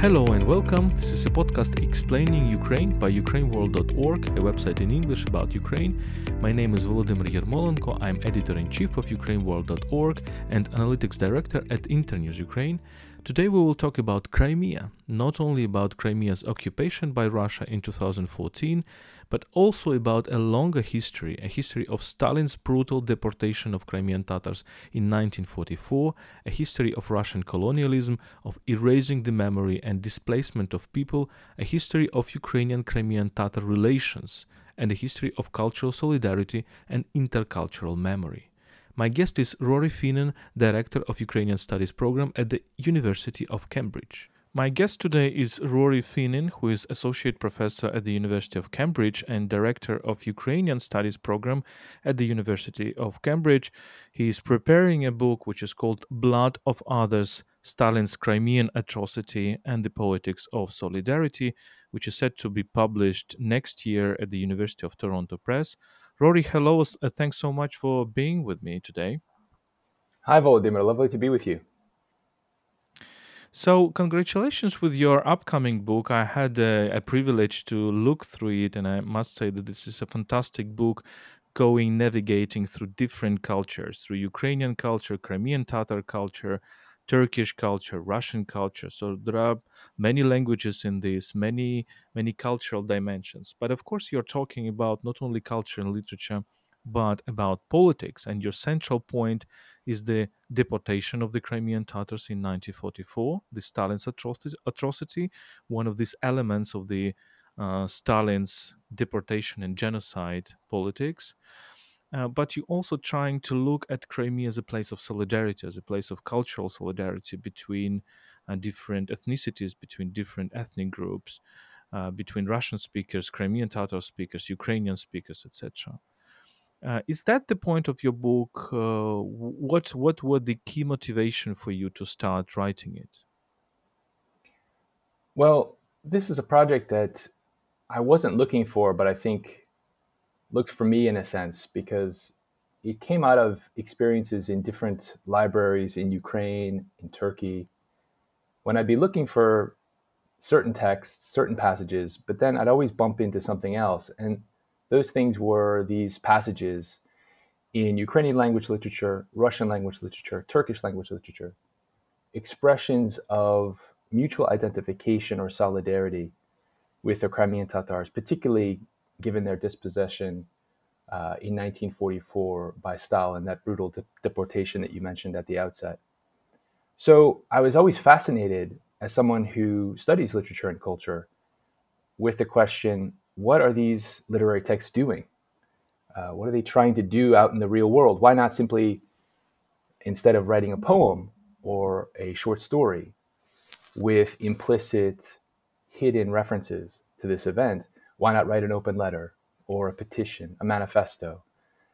Hello and welcome. This is a podcast explaining Ukraine by ukraineworld.org, a website in English about Ukraine. My name is Volodymyr Yermolenko. I'm editor in chief of ukraineworld.org and analytics director at Internews Ukraine. Today we will talk about Crimea, not only about Crimea's occupation by Russia in 2014, but also about a longer history, a history of Stalin's brutal deportation of Crimean Tatars in 1944, a history of Russian colonialism, of erasing the memory and displacement of people, a history of Ukrainian Crimean Tatar relations, and a history of cultural solidarity and intercultural memory. My guest is Rory Finnin, Director of Ukrainian Studies Program at the University of Cambridge. My guest today is Rory Finnin, who is Associate Professor at the University of Cambridge and Director of Ukrainian Studies Program at the University of Cambridge. He is preparing a book which is called Blood of Others Stalin's Crimean Atrocity and the Politics of Solidarity, which is set to be published next year at the University of Toronto Press. Rory, hello. Uh, thanks so much for being with me today. Hi, Volodymyr. Lovely to be with you. So, congratulations with your upcoming book. I had a, a, privilege to look through it, and I must say that this is a fantastic book going navigating through different cultures, through Ukrainian culture, Crimean Tatar culture, Turkish culture, Russian culture. So there are many languages in this, many many cultural dimensions. But of course, you're talking about not only culture and literature, but about politics. And your central point is the deportation of the Crimean Tatars in 1944, the Stalin's atrocity, one of these elements of the uh, Stalin's deportation and genocide politics. Uh, but you're also trying to look at Crimea as a place of solidarity, as a place of cultural solidarity between uh, different ethnicities, between different ethnic groups, uh, between Russian speakers, Crimean Tatar speakers, Ukrainian speakers, etc. Uh, is that the point of your book? Uh, what what were the key motivation for you to start writing it? Well, this is a project that I wasn't looking for, but I think looked for me in a sense because it came out of experiences in different libraries in Ukraine, in Turkey, when I'd be looking for certain texts, certain passages, but then I'd always bump into something else. And those things were these passages in Ukrainian language literature, Russian language literature, Turkish language literature, expressions of mutual identification or solidarity with the Crimean Tatars, particularly given their dispossession uh, in 1944 by Stalin, that brutal de- deportation that you mentioned at the outset. So I was always fascinated as someone who studies literature and culture with the question what are these literary texts doing? Uh, what are they trying to do out in the real world? Why not simply, instead of writing a poem or a short story with implicit, hidden references to this event, why not write an open letter or a petition, a manifesto?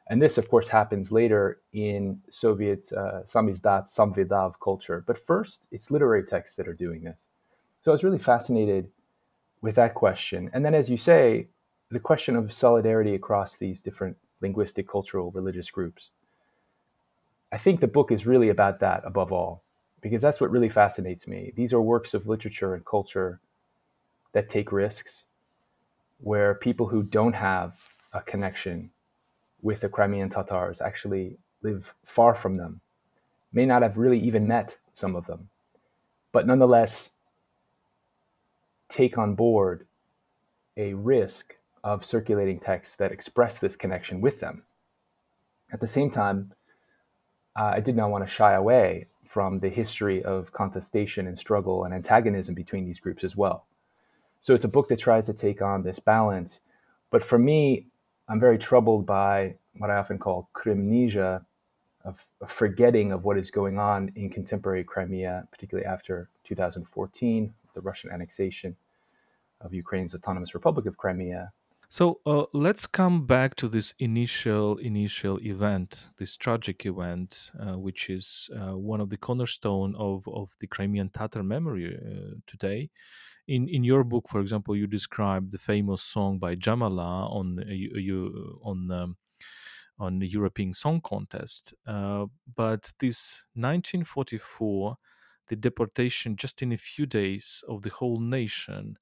And this, of course, happens later in Soviet uh, samizdat, samvidav culture. But first, it's literary texts that are doing this. So I was really fascinated with that question. And then, as you say, the question of solidarity across these different linguistic, cultural, religious groups. I think the book is really about that above all, because that's what really fascinates me. These are works of literature and culture that take risks, where people who don't have a connection with the Crimean Tatars actually live far from them, may not have really even met some of them, but nonetheless take on board a risk of circulating texts that express this connection with them. At the same time, uh, I did not want to shy away from the history of contestation and struggle and antagonism between these groups as well. So it's a book that tries to take on this balance. But for me, I'm very troubled by what I often call Crimnesia, of, of forgetting of what is going on in contemporary Crimea, particularly after 2014, the Russian annexation of Ukraine's autonomous Republic of Crimea. So uh, let's come back to this initial initial event, this tragic event, uh, which is uh, one of the cornerstone of, of the Crimean Tatar memory uh, today. In in your book, for example, you describe the famous song by Jamala on you on um, on the European Song Contest. Uh, but this 1944 the deportation just in a few days of the whole nation,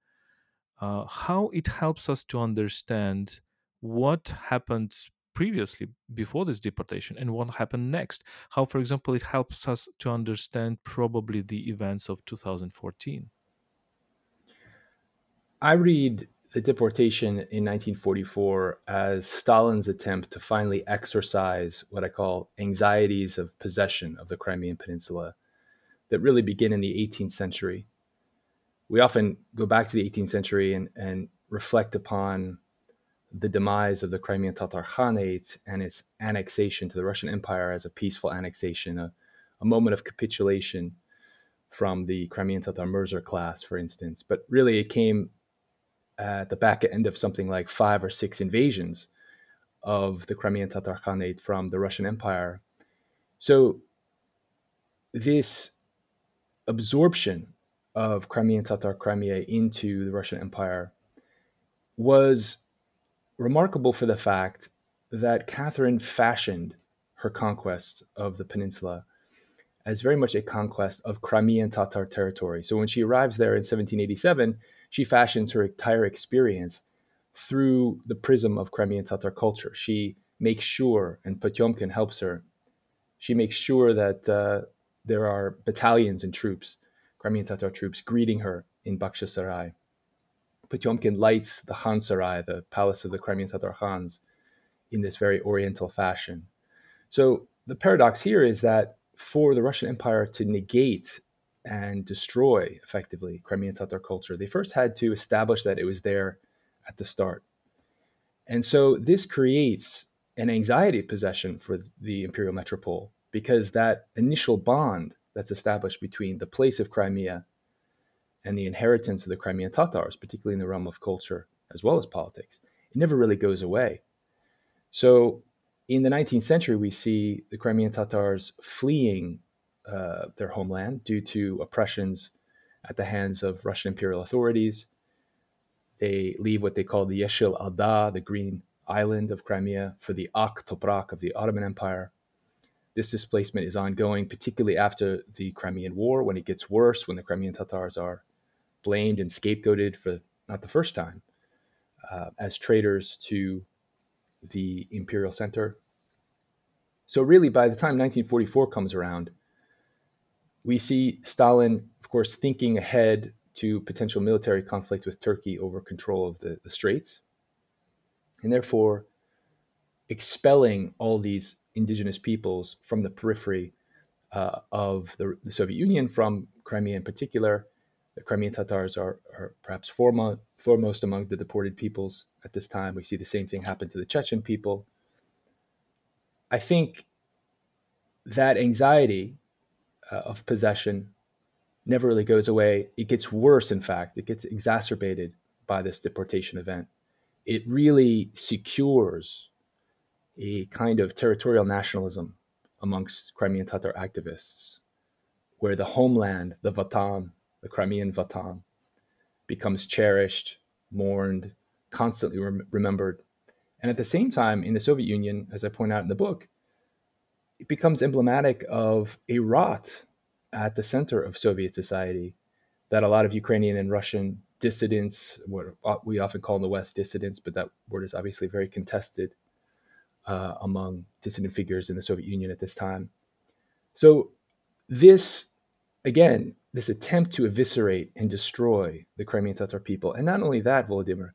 uh, how it helps us to understand what happened previously before this deportation and what happened next. How, for example, it helps us to understand probably the events of 2014. I read the deportation in 1944 as Stalin's attempt to finally exorcise what I call anxieties of possession of the Crimean Peninsula that really begin in the 18th century. We often go back to the 18th century and, and reflect upon the demise of the Crimean Tatar Khanate and its annexation to the Russian Empire as a peaceful annexation, a, a moment of capitulation from the Crimean Tatar Murza class, for instance. But really, it came at the back end of something like five or six invasions of the Crimean Tatar Khanate from the Russian Empire. So, this absorption of Crimean Tatar Crimea into the Russian Empire was remarkable for the fact that Catherine fashioned her conquest of the peninsula as very much a conquest of Crimean Tatar territory. So when she arrives there in 1787, she fashions her entire experience through the prism of Crimean Tatar culture. She makes sure, and Potyomkin helps her, she makes sure that uh, there are battalions and troops, Crimean Tatar troops, greeting her in Bakhchisaray. Potyomkin lights the Khan Sarai, the palace of the Crimean Tatar Khans, in this very oriental fashion. So the paradox here is that for the Russian Empire to negate and destroy effectively Crimean Tatar culture, they first had to establish that it was there at the start. And so this creates an anxiety possession for the imperial metropole because that initial bond that's established between the place of Crimea and the inheritance of the Crimean Tatars, particularly in the realm of culture as well as politics, it never really goes away. So in the 19th century, we see the Crimean Tatars fleeing uh, their homeland due to oppressions at the hands of Russian imperial authorities. They leave what they call the Yeshil Ada, the green island of Crimea, for the Ak Toprak of the Ottoman Empire. This displacement is ongoing, particularly after the Crimean War, when it gets worse, when the Crimean Tatars are blamed and scapegoated for not the first time uh, as traitors to the imperial center. So, really, by the time 1944 comes around, we see Stalin, of course, thinking ahead to potential military conflict with Turkey over control of the, the Straits, and therefore expelling all these indigenous peoples from the periphery uh, of the, the, Soviet Union, from Crimea in particular. The Crimean Tatars are, are perhaps foremost, among the deported peoples at this time. We see the same thing happen to the Chechen people. I think that anxiety uh, of possession never really goes away. It gets worse, in fact, it gets exacerbated by this deportation event. It really secures a kind of territorial nationalism amongst Crimean Tatar activists, where the homeland, the Vatan, the Crimean Vatan, becomes cherished, mourned, constantly rem- remembered. And at the same time, in the Soviet Union, as I point out in the book, it becomes emblematic of a rot at the center of Soviet society that a lot of Ukrainian and Russian dissidents, what we often call in the West dissidents, but that word is obviously very contested uh, among dissident figures in the Soviet Union at this time. So, this, again, this attempt to eviscerate and destroy the Crimean Tatar people, and not only that, Volodymyr,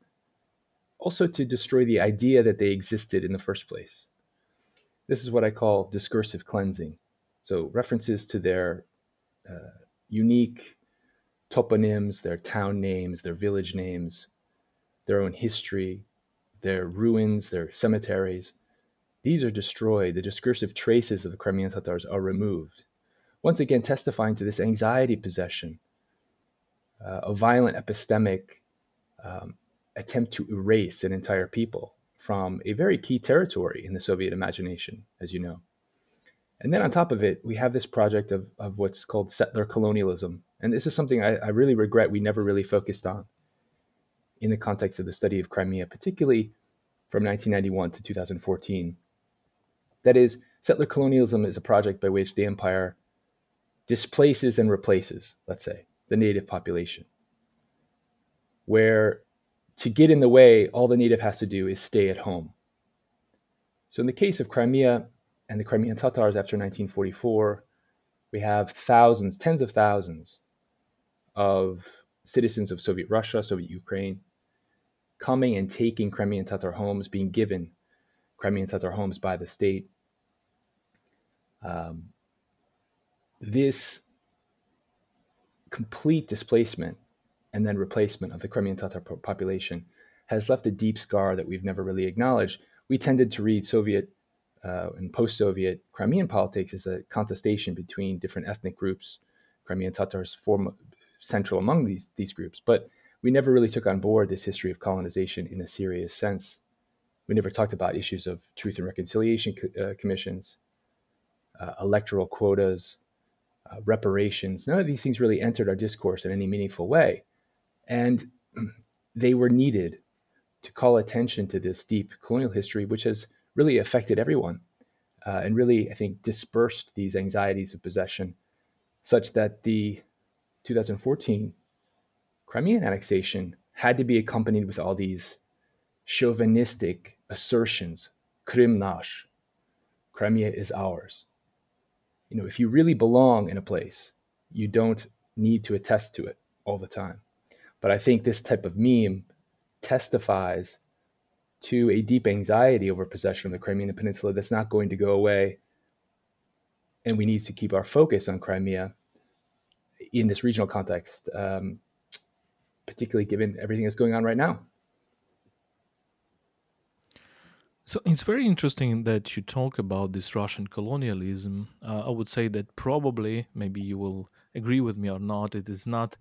also to destroy the idea that they existed in the first place. This is what I call discursive cleansing. So references to their uh, unique toponyms, their town names, their village names, their own history, their ruins, their cemeteries. These are destroyed. The discursive traces of the Crimean Tatars are removed. Once again, testifying to this anxiety possession, uh, a violent epistemic um, attempt to erase an entire people from a very key territory in the Soviet imagination, as you know. And then on top of it, we have this project of, of what's called settler colonialism. And this is something I, I really regret we never really focused on in the context of the study of Crimea, particularly from 1991 to 2014. That is, settler colonialism is a project by which the empire displaces and replaces, let's say, the native population, where to get in the way, all the native has to do is stay at home. So, in the case of Crimea and the Crimean Tatars after 1944, we have thousands, tens of thousands of citizens of Soviet Russia, Soviet Ukraine, coming and taking Crimean Tatar homes, being given Crimean Tatar homes by the state. Um, this complete displacement and then replacement of the Crimean Tatar population has left a deep scar that we've never really acknowledged. We tended to read Soviet uh, and post-Soviet Crimean politics as a contestation between different ethnic groups. Crimean Tatars form central among these these groups, but we never really took on board this history of colonization in a serious sense. We never talked about issues of truth and reconciliation co- uh, commissions, uh, electoral quotas, uh, reparations. None of these things really entered our discourse in any meaningful way. And they were needed to call attention to this deep colonial history, which has really affected everyone uh, and really, I think, dispersed these anxieties of possession such that the 2014 Crimean annexation had to be accompanied with all these chauvinistic assertions Krim nash, Crimea is ours. You know, if you really belong in a place, you don't need to attest to it all the time. But I think this type of meme testifies to a deep anxiety over possession of the Crimean Peninsula that's not going to go away. And we need to keep our focus on Crimea in this regional context, um, particularly given everything that's going on right now. So it's very interesting that you talk about this Russian colonialism. Uh, I would say that probably, maybe you will agree with me or not, it is not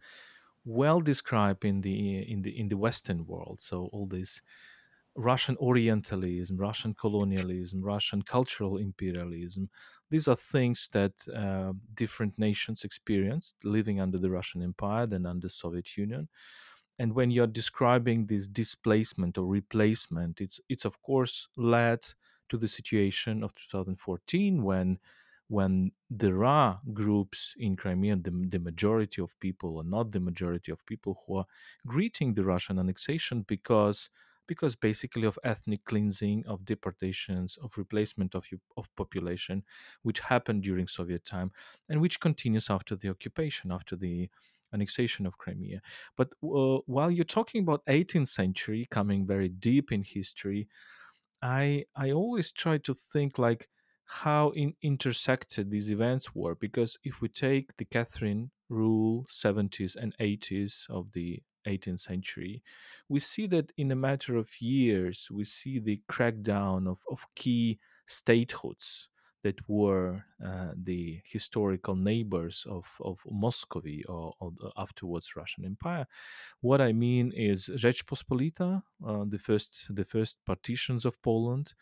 well described in the in the in the Western world. So all this Russian Orientalism, Russian colonialism, Russian cultural imperialism. These are things that uh, different nations experienced living under the Russian Empire and under Soviet Union. And when you're describing this displacement or replacement, it's it's of course led to the situation of 2014 when when there are groups in Crimea, the, the majority of people, or not the majority of people, who are greeting the Russian annexation because because basically of ethnic cleansing, of deportations, of replacement of, of population, which happened during Soviet time and which continues after the occupation, after the annexation of Crimea. But uh, while you're talking about 18th century, coming very deep in history, I I always try to think like how in, intersected these events were because if we take the Catherine rule 70s and 80s of the 18th century, we see that in a matter of years, we see the crackdown of, of key statehoods that were uh, the historical neighbors of, of Muscovy or, or afterwards Russian Empire. What I mean is Rzeczpospolita, uh, the first the first partitions of Poland.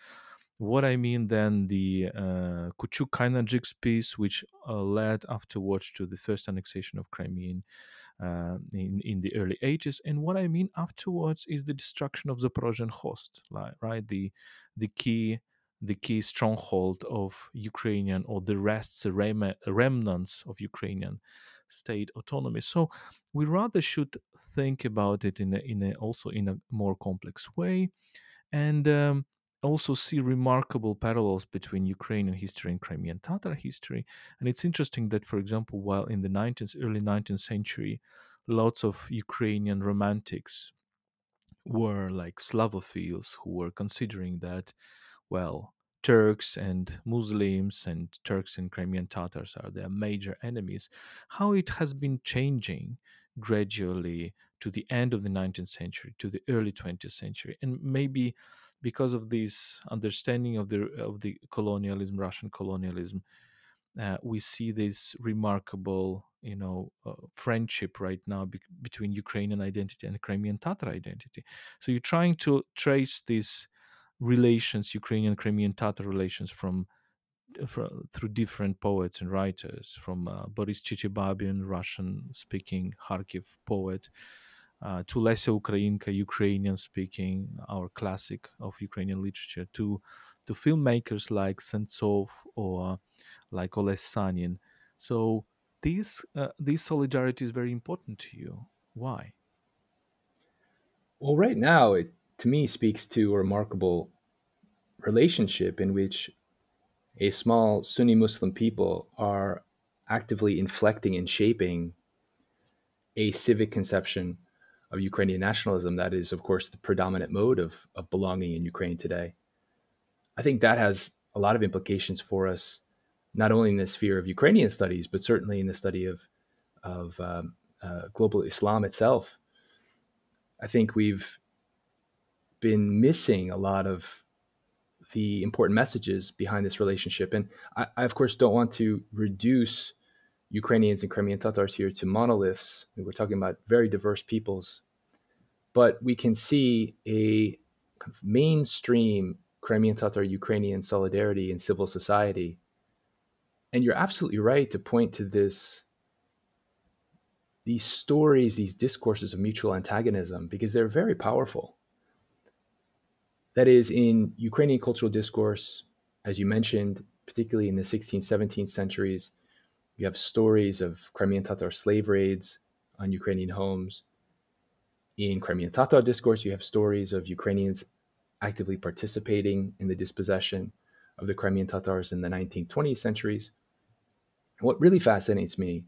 What I mean then the uh, Kuchuk peace, which uh, led afterwards to the first annexation of Crimea uh, in in the early ages. And what I mean afterwards is the destruction of Zaporozhian Host, right? The the key the key stronghold of Ukrainian or the rests, rem- remnants of Ukrainian state autonomy. So we rather should think about it in a, in a also in a more complex way, and um, also see remarkable parallels between Ukrainian history and Crimean Tatar history. And it's interesting that, for example, while in the 19th, early 19th century, lots of Ukrainian romantics were like Slavophiles who were considering that, well, Turks and Muslims and Turks and Crimean Tatars are their major enemies, how it has been changing gradually to the end of the 19th century, to the early 20th century, and maybe because of this understanding of the of the colonialism, Russian colonialism, uh, we see this remarkable, you know, uh, friendship right now be- between Ukrainian identity and Crimean Tatar identity. So you're trying to trace these relations, Ukrainian Crimean Tatar relations, from, from through different poets and writers, from uh, Boris Chichibabin, Russian-speaking Kharkiv poet, uh, to Lesya Ukrainka, Ukrainian speaking, our classic of Ukrainian literature, to to filmmakers like Sentsov or like Oles Sanin. So these uh, these solidarity is very important to you. Why? Well, right now, it to me speaks to a remarkable relationship in which a small Sunni Muslim people are actively inflecting and shaping a civic conception of Ukrainian nationalism that is, of course, the predominant mode of, of belonging in Ukraine today. I think that has a lot of implications for us, not only in the sphere of Ukrainian studies, but certainly in the study of, of um, uh, global Islam itself. I think we've been missing a lot of the important messages behind this relationship. And I, I, of course, don't want to reduce Ukrainians and Crimean Tatars here to monoliths. We're talking about very diverse peoples. But we can see a kind of mainstream Crimean Tatar Ukrainian solidarity in civil society. And you're absolutely right to point to this these stories, these discourses of mutual antagonism, because they're very powerful. That is, in Ukrainian cultural discourse, as you mentioned, particularly in the 16th, 17th centuries, you have stories of Crimean Tatar slave raids on Ukrainian homes. In Crimean Tatar discourse, you have stories of Ukrainians actively participating in the dispossession of the Crimean Tatars in the 19th, 20th centuries. What really fascinates me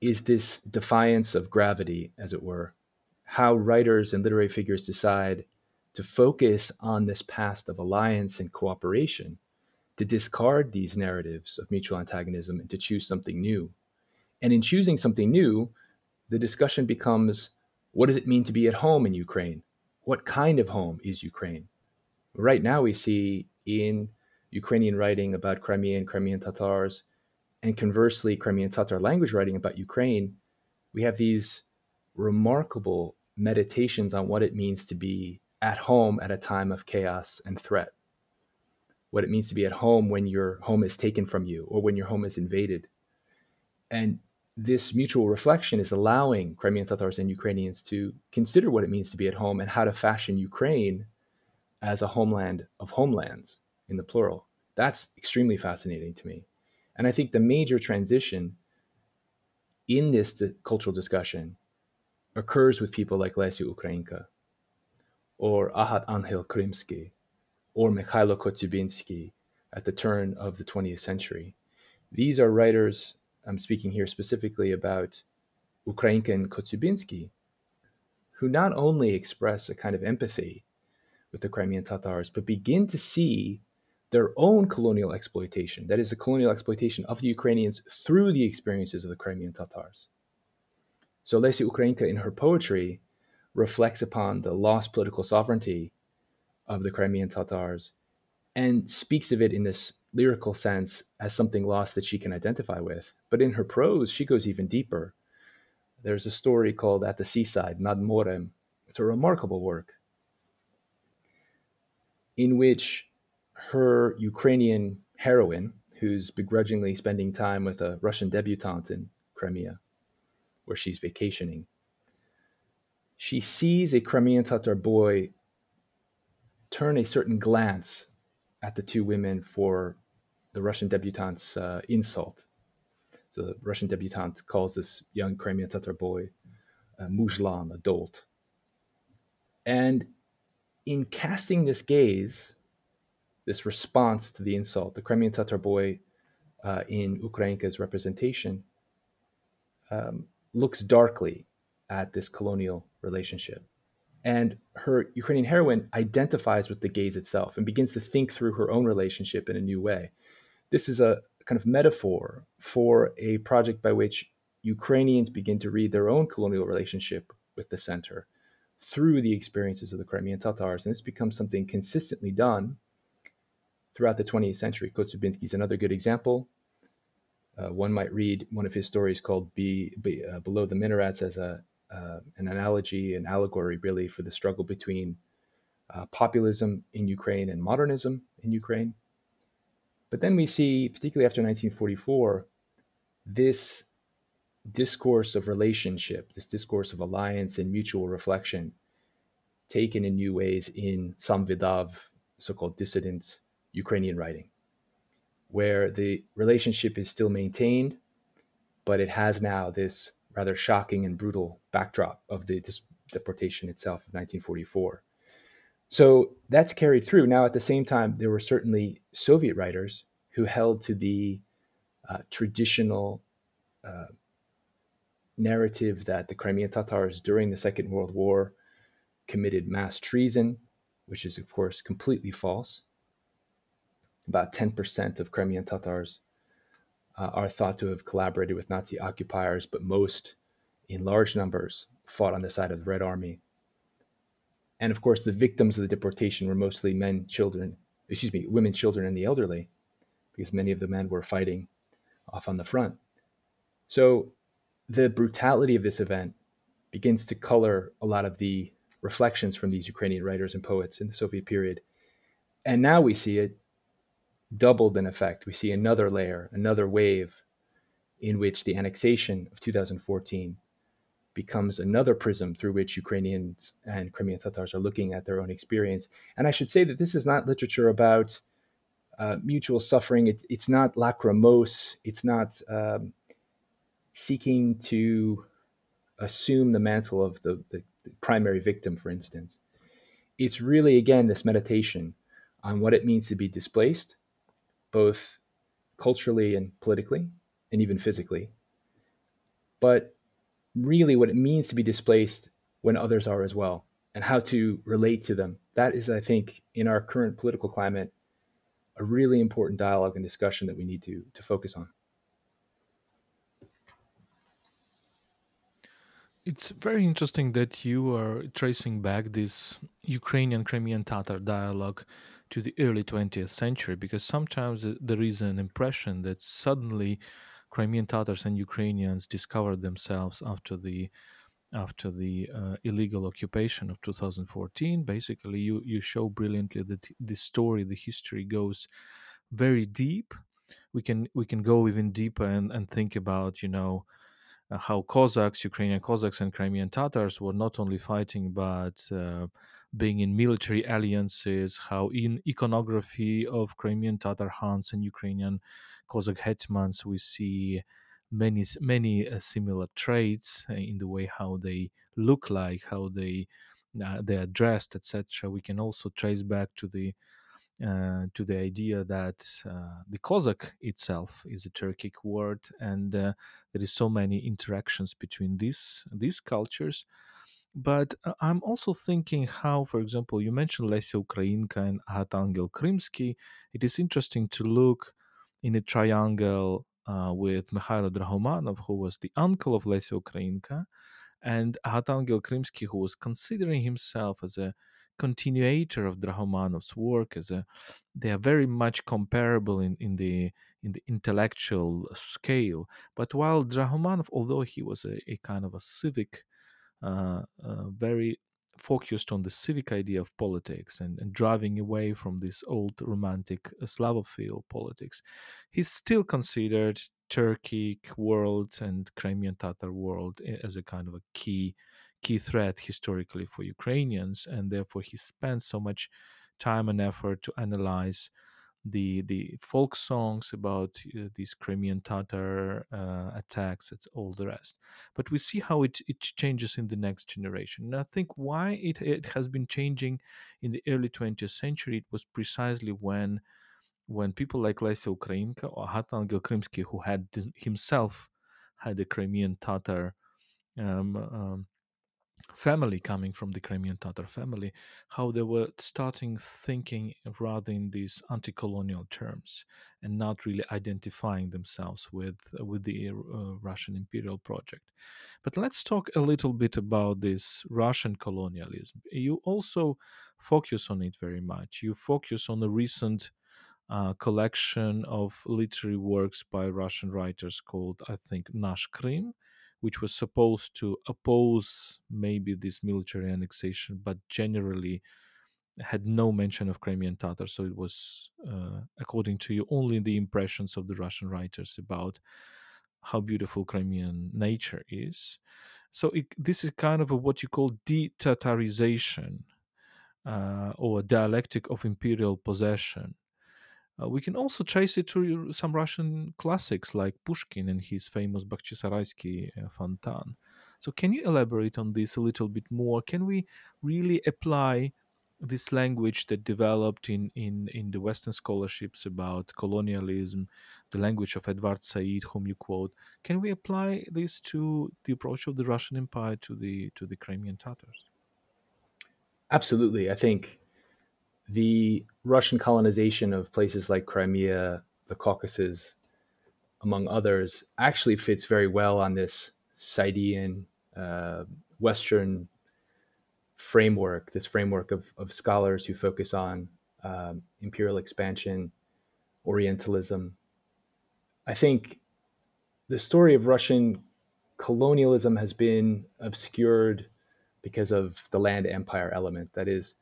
is this defiance of gravity, as it were, how writers and literary figures decide to focus on this past of alliance and cooperation to discard these narratives of mutual antagonism and to choose something new. And in choosing something new, the discussion becomes what does it mean to be at home in Ukraine? What kind of home is Ukraine? Right now, we see in Ukrainian writing about Crimean, Crimean Tatars, and conversely, Crimean Tatar language writing about Ukraine, we have these remarkable meditations on what it means to be at home at a time of chaos and threat what it means to be at home when your home is taken from you or when your home is invaded. And this mutual reflection is allowing Crimean Tatars and Ukrainians to consider what it means to be at home and how to fashion Ukraine as a homeland of homelands in the plural. That's extremely fascinating to me. And I think the major transition in this cultural discussion occurs with people like Lesya Ukrainka or Aghatangel Krymsky or Mikhailo Kotyubinsky at the turn of the 20th century. These are writers, I'm speaking here specifically about Ukrainka and Kotyubinsky, who not only express a kind of empathy with the Crimean Tatars, but begin to see their own colonial exploitation, that is, the colonial exploitation of the Ukrainians through the experiences of the Crimean Tatars. So Lesya Ukrainka, in her poetry, reflects upon the lost political sovereignty of the Crimean Tatars and speaks of it in this lyrical sense as something lost that she can identify with. But in her prose, she goes even deeper. There's a story called At the Seaside, Nad Morem. It's a remarkable work in which her Ukrainian heroine, who's begrudgingly spending time with a Russian debutante in Crimea, where she's vacationing, she sees a Crimean Tatar boy turn a certain glance at the two women for the Russian debutante's uh, insult. So the Russian debutante calls this young Crimean Tatar boy a muzhlan, a dolt. And in casting this gaze, this response to the insult, the Crimean Tatar boy uh, in Ukrainka's representation um, looks darkly at this colonial relationship. And her Ukrainian heroine identifies with the gaze itself and begins to think through her own relationship in a new way. This is a kind of metaphor for a project by which Ukrainians begin to read their own colonial relationship with the center through the experiences of the Crimean Tatars. And this becomes something consistently done throughout the 20th century. Kotyubinsky is another good example. Uh, one might read one of his stories called Be, Be uh, Below the Minarets as a uh, an analogy, an allegory, really, for the struggle between uh, populism in Ukraine and modernism in Ukraine. But then we see, particularly after 1944, this discourse of relationship, this discourse of alliance and mutual reflection, taken in new ways in Samvidav, so called dissident Ukrainian writing, where the relationship is still maintained, but it has now this rather shocking and brutal backdrop of the dis- deportation itself of 1944. So that's carried through. Now, at the same time, there were certainly Soviet writers who held to the uh, traditional uh, narrative that the Crimean Tatars during the Second World War committed mass treason, which is, of course, completely false. About 10% of Crimean Tatars uh, are thought to have collaborated with Nazi occupiers, but most, in large numbers, fought on the side of the Red Army. And of course, the victims of the deportation were mostly men, children, excuse me, women, children, and the elderly, because many of the men were fighting off on the front. So the brutality of this event begins to color a lot of the reflections from these Ukrainian writers and poets in the Soviet period. And now we see it doubled in effect. We see another layer, another wave in which the annexation of 2014 becomes another prism through which Ukrainians and Crimean Tatars are looking at their own experience. And I should say that this is not literature about uh, mutual suffering. It, it's not lachrymose. It's not um, seeking to assume the mantle of the, the, the primary victim, for instance. It's really, again, this meditation on what it means to be displaced, both culturally and politically, and even physically. But really, what it means to be displaced when others are as well, and how to relate to them. That is, I think, in our current political climate, a really important dialogue and discussion that we need to, to focus on. It's very interesting that you are tracing back this Ukrainian Crimean Tatar dialogue to the early 20th century because sometimes there is an impression that suddenly Crimean Tatars and Ukrainians discovered themselves after the after the uh, illegal occupation of 2014 basically you you show brilliantly that the story the history goes very deep. We can we can go even deeper and, and think about you know how Cossacks, Ukrainian Cossacks, and Crimean Tatars were not only fighting but uh, being in military alliances, how in iconography of Crimean Tatar Khans and Ukrainian Cossack hetmans we see many many uh, similar traits uh, in the way how they look like, how they uh, they are dressed, etc. We can also trace back to the uh, to the idea that uh, the Cossack itself is a Turkic word, and uh, there is so many interactions between these these cultures. But uh, I'm also thinking how, for example, you mentioned Lesya Ukrainka and Aghatangel Krymsky. It is interesting to look in a triangle uh, with Mikhailo Drahomanov, who was the uncle of Lesya Ukrainka, and Aghatangel Krymsky, who was considering himself as a continuator of Drahomanov's work as a they are very much comparable in, in the in the intellectual scale. But while Drahomanov, although he was a, a kind of a civic, uh, uh, very focused on the civic idea of politics and, and driving away from this old romantic uh, Slavophile politics, he's still considered Turkic world and Crimean Tatar world as a kind of a key key threat historically for Ukrainians, and therefore he spent so much time and effort to analyze the the folk songs about uh, these Crimean Tatar uh, attacks and all the rest. But we see how it, it changes in the next generation. And I think why it, it has been changing in the early 20th century, it was precisely when when people like Lesya Ukrainka or Aghatangel Krymsky, who had himself had a Crimean Tatar um, um, family coming from the Crimean Tatar family, how they were starting thinking rather in these anti-colonial terms and not really identifying themselves with with the uh, Russian imperial project. But let's talk a little bit about this Russian colonialism. You also focus on it very much. You focus on the recent uh, collection of literary works by Russian writers called, I think, Nash Krim, which was supposed to oppose maybe this military annexation, but generally had no mention of Crimean Tatars. So it was, uh, according to you, only the impressions of the Russian writers about how beautiful Crimean nature is. So it, this is kind of a, what you call de-Tatarization uh, or a dialectic of imperial possession. Uh, we can also trace it to some Russian classics like Pushkin and his famous Bakhchisaraysky uh, Fontan. So, can you elaborate on this a little bit more? Can we really apply this language that developed in, in, in the Western scholarships about colonialism, the language of Edward Said, whom you quote, can we apply this to the approach of the Russian Empire to the to the Crimean Tatars? Absolutely, I think the Russian colonization of places like Crimea, the Caucasus, among others, actually fits very well on this Saidian uh, Western framework, this framework of, of scholars who focus on um, imperial expansion, Orientalism. I think the story of Russian colonialism has been obscured because of the land empire element. That is,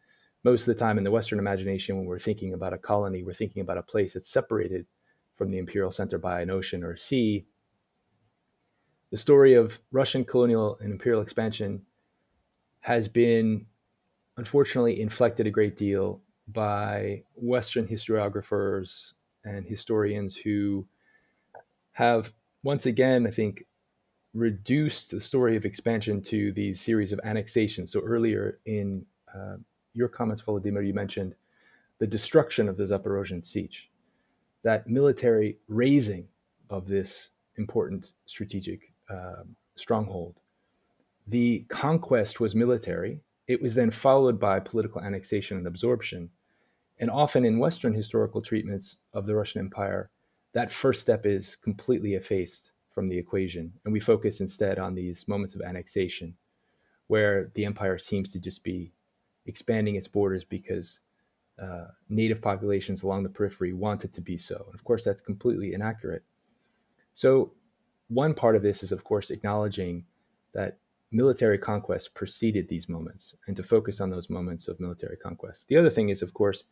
most of the time in the Western imagination, when we're thinking about a colony, we're thinking about a place that's separated from the imperial center by an ocean or a sea. The story of Russian colonial and imperial expansion has been unfortunately inflected a great deal by Western historiographers and historians who have once again, I think, reduced the story of expansion to these series of annexations. So earlier in uh, your comments, Volodymyr, you mentioned the destruction of the Zaporozhian Sich, that military raising of this important strategic um, stronghold. The conquest was military. It was then followed by political annexation and absorption. And often in Western historical treatments of the Russian Empire, that first step is completely effaced from the equation. And we focus instead on these moments of annexation where the empire seems to just be expanding its borders because uh, native populations along the periphery want it to be so. And of course, that's completely inaccurate. So, one part of this is, of course, acknowledging that military conquest preceded these moments and to focus on those moments of military conquest. The other thing is, of course,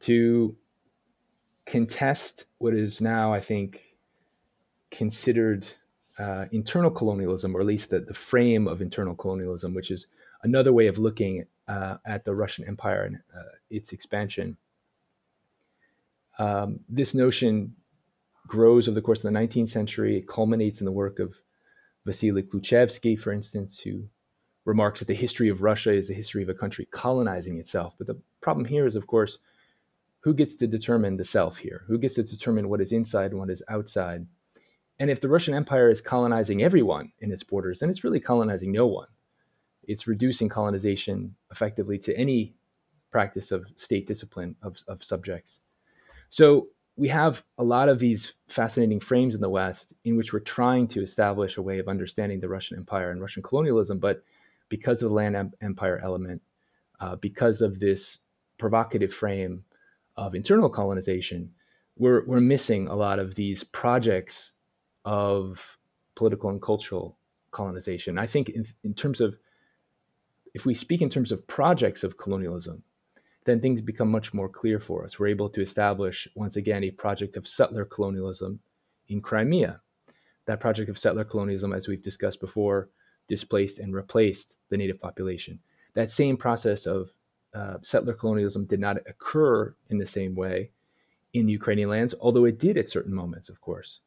to contest what is now, I think, considered uh, internal colonialism, or at least the, the frame of internal colonialism, which is another way of looking uh, at the Russian Empire and uh, its expansion. Um, this notion grows over the course of the 19th century. It culminates in the work of Vasily Kluchevsky, for instance, who remarks that the history of Russia is the history of a country colonizing itself. But the problem here is, of course, who gets to determine the self here? Who gets to determine what is inside and what is outside? And if the Russian Empire is colonizing everyone in its borders, then it's really colonizing no one it's reducing colonization effectively to any practice of state discipline of, of subjects. So we have a lot of these fascinating frames in the West in which we're trying to establish a way of understanding the Russian Empire and Russian colonialism, but because of the land em- empire element, uh, because of this provocative frame of internal colonization, we're, we're missing a lot of these projects of political and cultural colonization. I think in, in terms of if we speak in terms of projects of colonialism, then things become much more clear for us. We're able to establish, once again, a project of settler colonialism in Crimea. That project of settler colonialism, as we've discussed before, displaced and replaced the native population. That same process of uh, settler colonialism did not occur in the same way in the Ukrainian lands, although it did at certain moments, of course.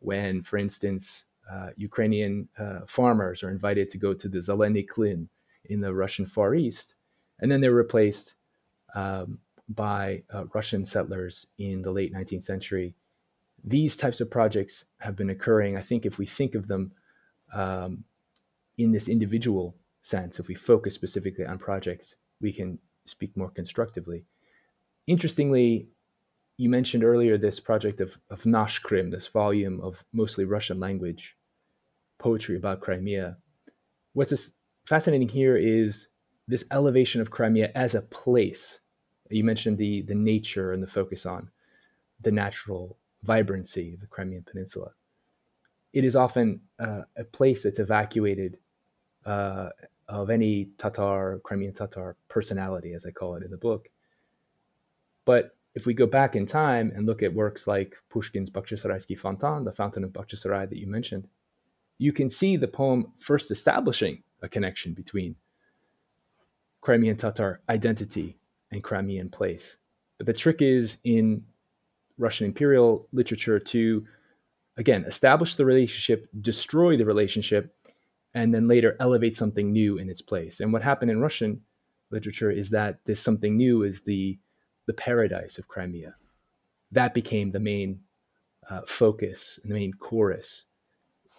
When, for instance, uh, Ukrainian uh, farmers are invited to go to the Zelený Klin, in the Russian Far East, and then they were replaced um, by uh, Russian settlers in the late 19th century. These types of projects have been occurring. I think if we think of them um, in this individual sense, if we focus specifically on projects, we can speak more constructively. Interestingly, you mentioned earlier this project of, of Nash Krim, this volume of mostly Russian language poetry about Crimea. What's this fascinating here is this elevation of Crimea as a place. You mentioned the the nature and the focus on the natural vibrancy of the Crimean Peninsula. It is often uh, a place that's evacuated uh, of any Tatar, Crimean Tatar personality, as I call it in the book. But if we go back in time and look at works like Pushkin's Bakhchisaraysky Fontan, the Fountain of Bakhchisaray that you mentioned, you can see the poem first establishing a connection between Crimean Tatar identity and Crimean place. But the trick is in Russian imperial literature to, again, establish the relationship, destroy the relationship, and then later elevate something new in its place. And what happened in Russian literature is that this something new is the the paradise of Crimea. That became the main uh, focus the main chorus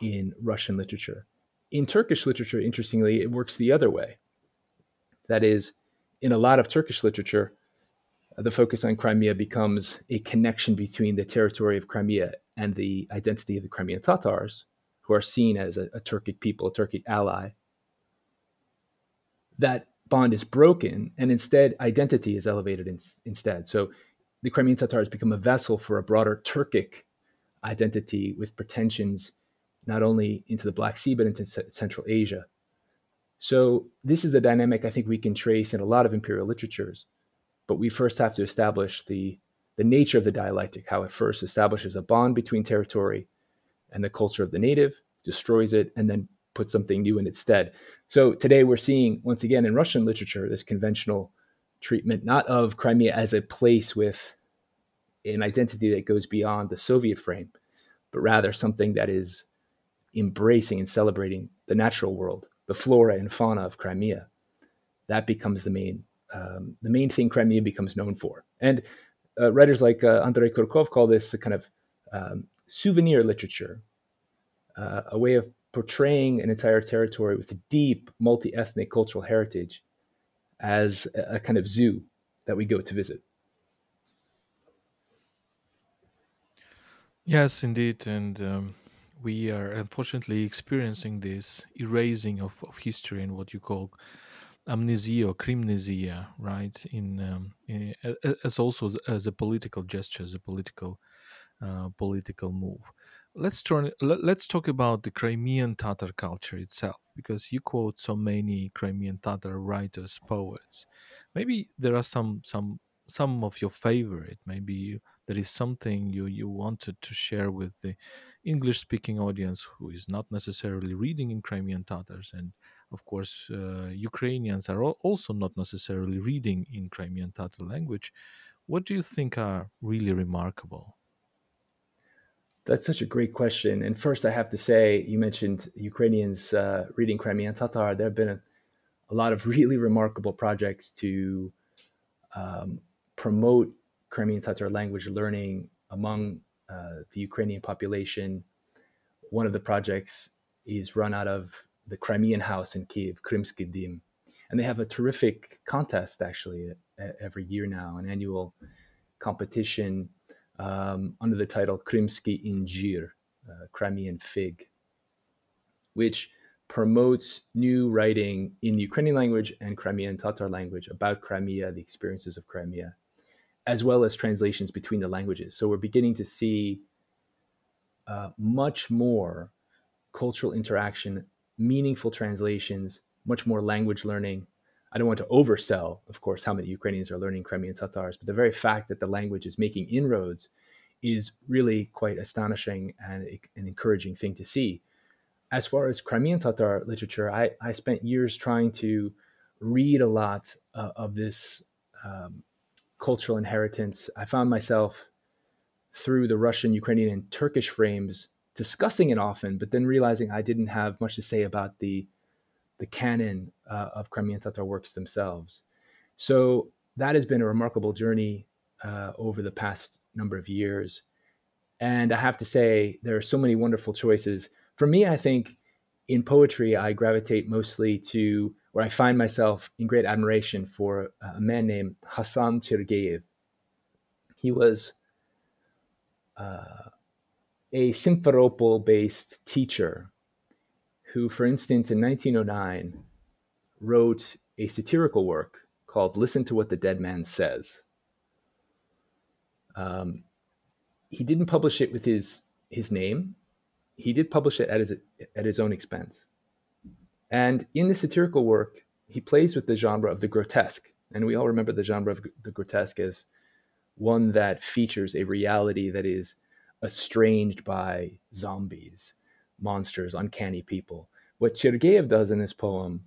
in Russian literature. In Turkish literature, interestingly, it works the other way. That is, in a lot of Turkish literature, uh, the focus on Crimea becomes a connection between the territory of Crimea and the identity of the Crimean Tatars, who are seen as a, a Turkic people, a Turkic ally. That bond is broken, and instead, identity is elevated in, instead. So the Crimean Tatars become a vessel for a broader Turkic identity with pretensions not only into the Black Sea, but into Central Asia. So this is a dynamic I think we can trace in a lot of imperial literatures but we first have to establish the the nature of the dialectic, how it first establishes a bond between territory and the culture of the native, destroys it, and then puts something new in its stead. So today we're seeing, once again, in Russian literature, this conventional treatment, not of Crimea as a place with an identity that goes beyond the Soviet frame, but rather something that is embracing and celebrating the natural world, the flora and fauna of Crimea. That becomes the main um, the main thing Crimea becomes known for. And uh, writers like uh, Andrei Kurkov call this a kind of um, souvenir literature, uh, a way of portraying an entire territory with a deep multi ethnic cultural heritage as a, a, kind of zoo that we go to visit. Yes, indeed. And um, we are unfortunately experiencing this erasing of, of history and what you call amnesia or crimnesia, right? In, um, in as also as a political gesture, as a political uh, political move. Let's turn. Let, let's talk about the Crimean Tatar culture itself, because you quote so many Crimean Tatar writers, poets. Maybe there are some some some of your favorite. Maybe there is something you you wanted to share with the English speaking audience who is not necessarily reading in Crimean Tatars and of course, uh, Ukrainians are also not necessarily reading in Crimean Tatar language. What do you think are really remarkable? That's such a great question. And first, I have to say, you mentioned Ukrainians uh, reading Crimean Tatar. There have been a, a, lot of really remarkable projects to um, promote Crimean Tatar language learning among uh, the Ukrainian population. One of the projects is run out of the Crimean House in Kiev, Krymsky Dim. And they have a terrific contest actually every year now, an annual competition um, under the title Krymsky Injir, uh, Crimean Fig, which promotes new writing in the Ukrainian language and Crimean Tatar language about Crimea, the experiences of Crimea, as well as translations between the languages. So we're beginning to see uh, much more cultural interaction meaningful translations, much more language learning. I don't want to oversell, of course, how many Ukrainians are learning Crimean Tatars, but the very fact that the language is making inroads is really quite astonishing and an encouraging thing to see. As far as Crimean Tatar literature, I, I spent years trying to read a lot uh, of this um, cultural inheritance. I found myself through the Russian, Ukrainian, and Turkish frames discussing it often, but then realizing I didn't have much to say about the the canon uh, of Crimean Tatar works themselves. So that has been a remarkable journey uh, over the past number of years. And I have to say, there are so many wonderful choices. For me, I think in poetry, I gravitate mostly to where I find myself in great admiration for a man named Hassan Chergeyev. He was uh, a Simferopol based teacher who, for instance, in 1909 wrote a satirical work called Listen to What the Dead Man Says. Um, he didn't publish it with his, his name, he did publish it at his, at his own expense. And in the satirical work, he plays with the genre of the grotesque. And we all remember the genre of the grotesque as one that features a reality that is estranged by zombies, monsters, uncanny people. What Chergeyev does in this poem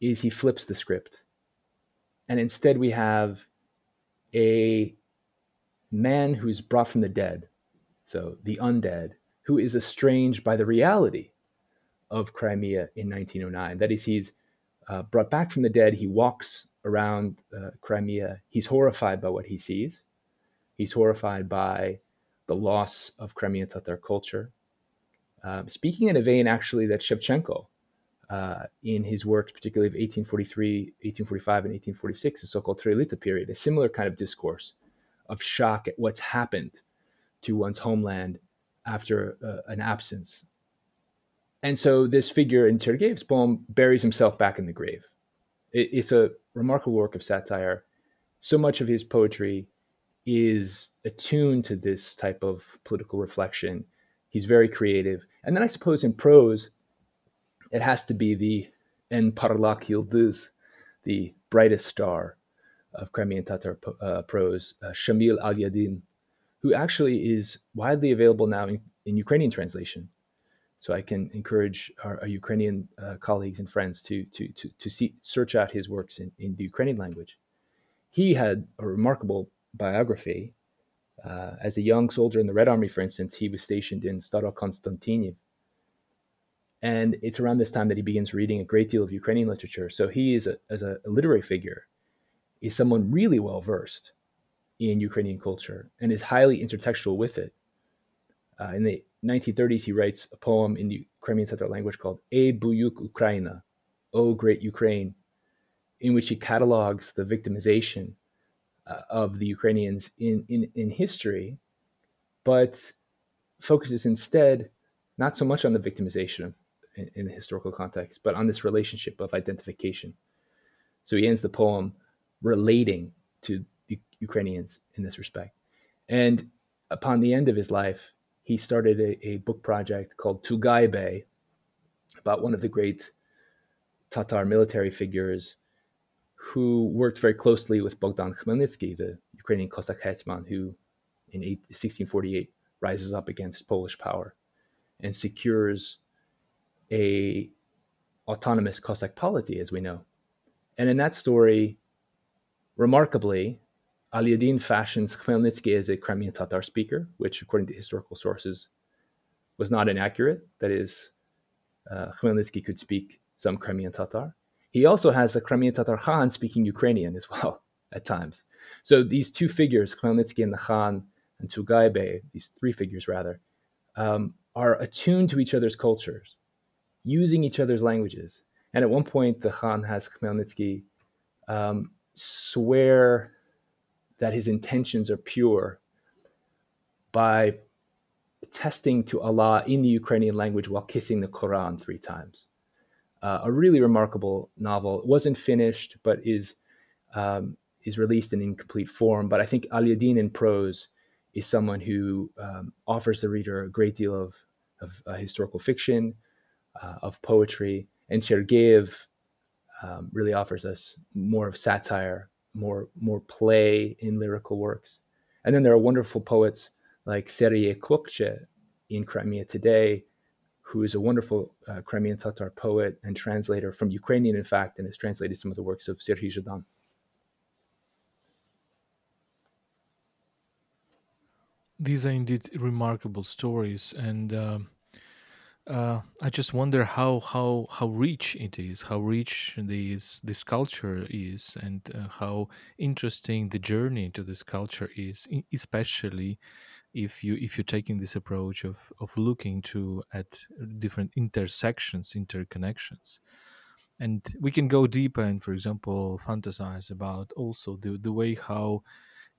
is he flips the script. And instead, we have a man who's brought from the dead, so the undead, who is estranged by the reality of Crimea in 1909. That is, he's uh, brought back from the dead. He walks around uh, Crimea. He's horrified by what he sees. He's horrified by the loss of Crimean Tatar culture. Um, speaking in a vein, actually, that Shevchenko, uh, in his works, particularly of 1843, 1845, and 1846, the so-called Trelita period, a similar kind of discourse of shock at what's happened to one's homeland after uh, an absence. And so this figure in Chergeyev's poem buries himself back in the grave. It, it's a remarkable work of satire. So much of his poetry is attuned to this type of political reflection. He's very creative. And then I suppose in prose, it has to be the En Parlak Yıldız, the brightest star of Crimean Tatar uh, prose, uh, Shamil Alyadin, who actually is widely available now in, in, Ukrainian translation. So I can encourage our, our Ukrainian uh, colleagues and friends to, to, to, to see, search out his works in, in the Ukrainian language. He had a remarkable biography. Uh, as a young soldier in the Red Army, for instance, he was stationed in Starokonstantinov. And it's around this time that he begins reading a great deal of Ukrainian literature. So he is, a, as a, literary figure, is someone really well versed in Ukrainian culture and is highly intertextual with it. Uh, in the 1930s, he writes a poem in the Crimean Tatar language called E Buyuk Ukraina, O Great Ukraine, in which he catalogs the victimization uh, of the Ukrainians in, in, in history, but focuses instead not so much on the victimization of, in, in the historical context, but on this relationship of identification. So he ends the poem relating to the Ukrainians in this respect. And upon the end of his life, he started a, a book project called Tugaybe about one of the great Tatar military figures who worked very closely with Bogdan Khmelnytsky, the Ukrainian Cossack hetman who in 1648 rises up against Polish power and secures a autonomous Cossack polity, as we know. And in that story, Remarkably, Alyadin fashions Khmelnytsky as a Crimean Tatar speaker, which, according to historical sources, was not inaccurate. That is, uh, Khmelnytsky could speak some Crimean Tatar. He also has the Crimean Tatar Khan speaking Ukrainian as well at times. So these two figures, Khmelnytsky and the Khan and Tugaybe, these three figures rather, um, are attuned to each other's cultures, using each other's languages. And at one point, the Khan has Khmelnytsky um, swear that his intentions are pure by testing to Allah in the Ukrainian language while kissing the Quran three times. Uh, a really remarkable novel. It wasn't finished, but is um, is released in incomplete form. But I think Alyadin in prose is someone who um, offers the reader a great deal of, of uh, historical fiction, uh, of poetry, and Chergeyev um, really offers us more of satire, more more play in lyrical works. And then there are wonderful poets like Serhiy Klokche in Crimea today, who is a wonderful uh, Crimean Tatar poet and translator from Ukrainian, in fact, and has translated some of the works of Serhiy Zhadan. These are indeed remarkable stories, and uh, uh, I just wonder how how how rich it is, how rich this this culture is, and uh, how interesting the journey to this culture is, especially if you if you're taking this approach of of looking to at different intersections, interconnections, and we can go deeper and, for example, fantasize about also the the way how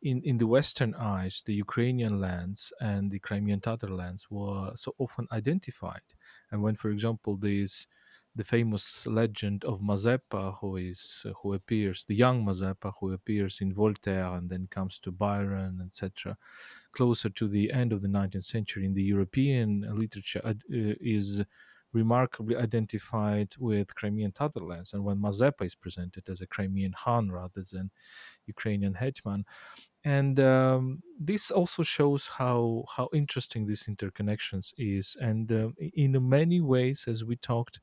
in, in the Western eyes, the Ukrainian lands and the Crimean Tatar lands were so often identified. And when, for example, this the famous legend of Mazeppa, who is who appears, the young Mazeppa, who appears in Voltaire and then comes to Byron, etc., closer to the end of the 19th century in the European literature, uh, is remarkably identified with Crimean Tatar lands. And when Mazeppa is presented as a Crimean Khan rather than Ukrainian hetman, and um, this also shows how how interesting these interconnections is, and uh, in many ways, as we talked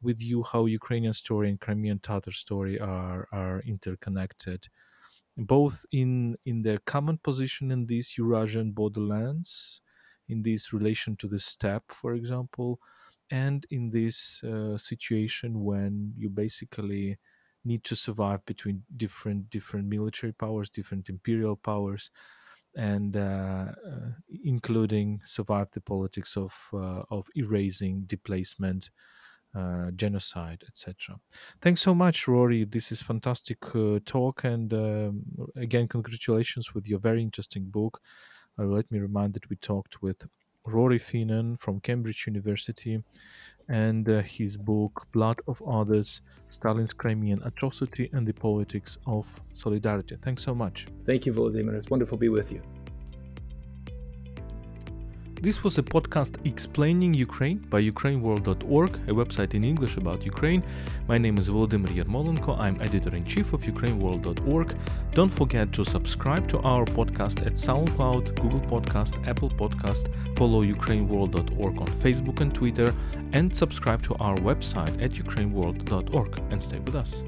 with you, how Ukrainian story and Crimean Tatar story are are interconnected. both in in their common position in these Eurasian borderlands, in this relation to the steppe, for example, and in this uh, situation when you basically need to survive between different different military powers, different imperial powers, and uh, uh, including survive the politics of uh, of erasing, displacement, uh, genocide, etc. Thanks so much, Rory. This is fantastic uh, talk, and um, again, congratulations with your very interesting book. Uh, let me remind that we talked with Rory Finnin from Cambridge University, and uh, his book Blood of Others: Stalin's Crimean Atrocity and the Politics of Solidarity. Thanks so much. Thank you, Volodymyr. It's wonderful to be with you. This was a podcast explaining Ukraine by UkraineWorld.org, a website in English about Ukraine. My name is Volodymyr Yermolenko. I'm editor in chief of UkraineWorld.org. Don't forget to subscribe to our podcast at SoundCloud, Google Podcast, Apple Podcast. Follow UkraineWorld.org on Facebook and Twitter, and subscribe to our website at UkraineWorld.org. And stay with us.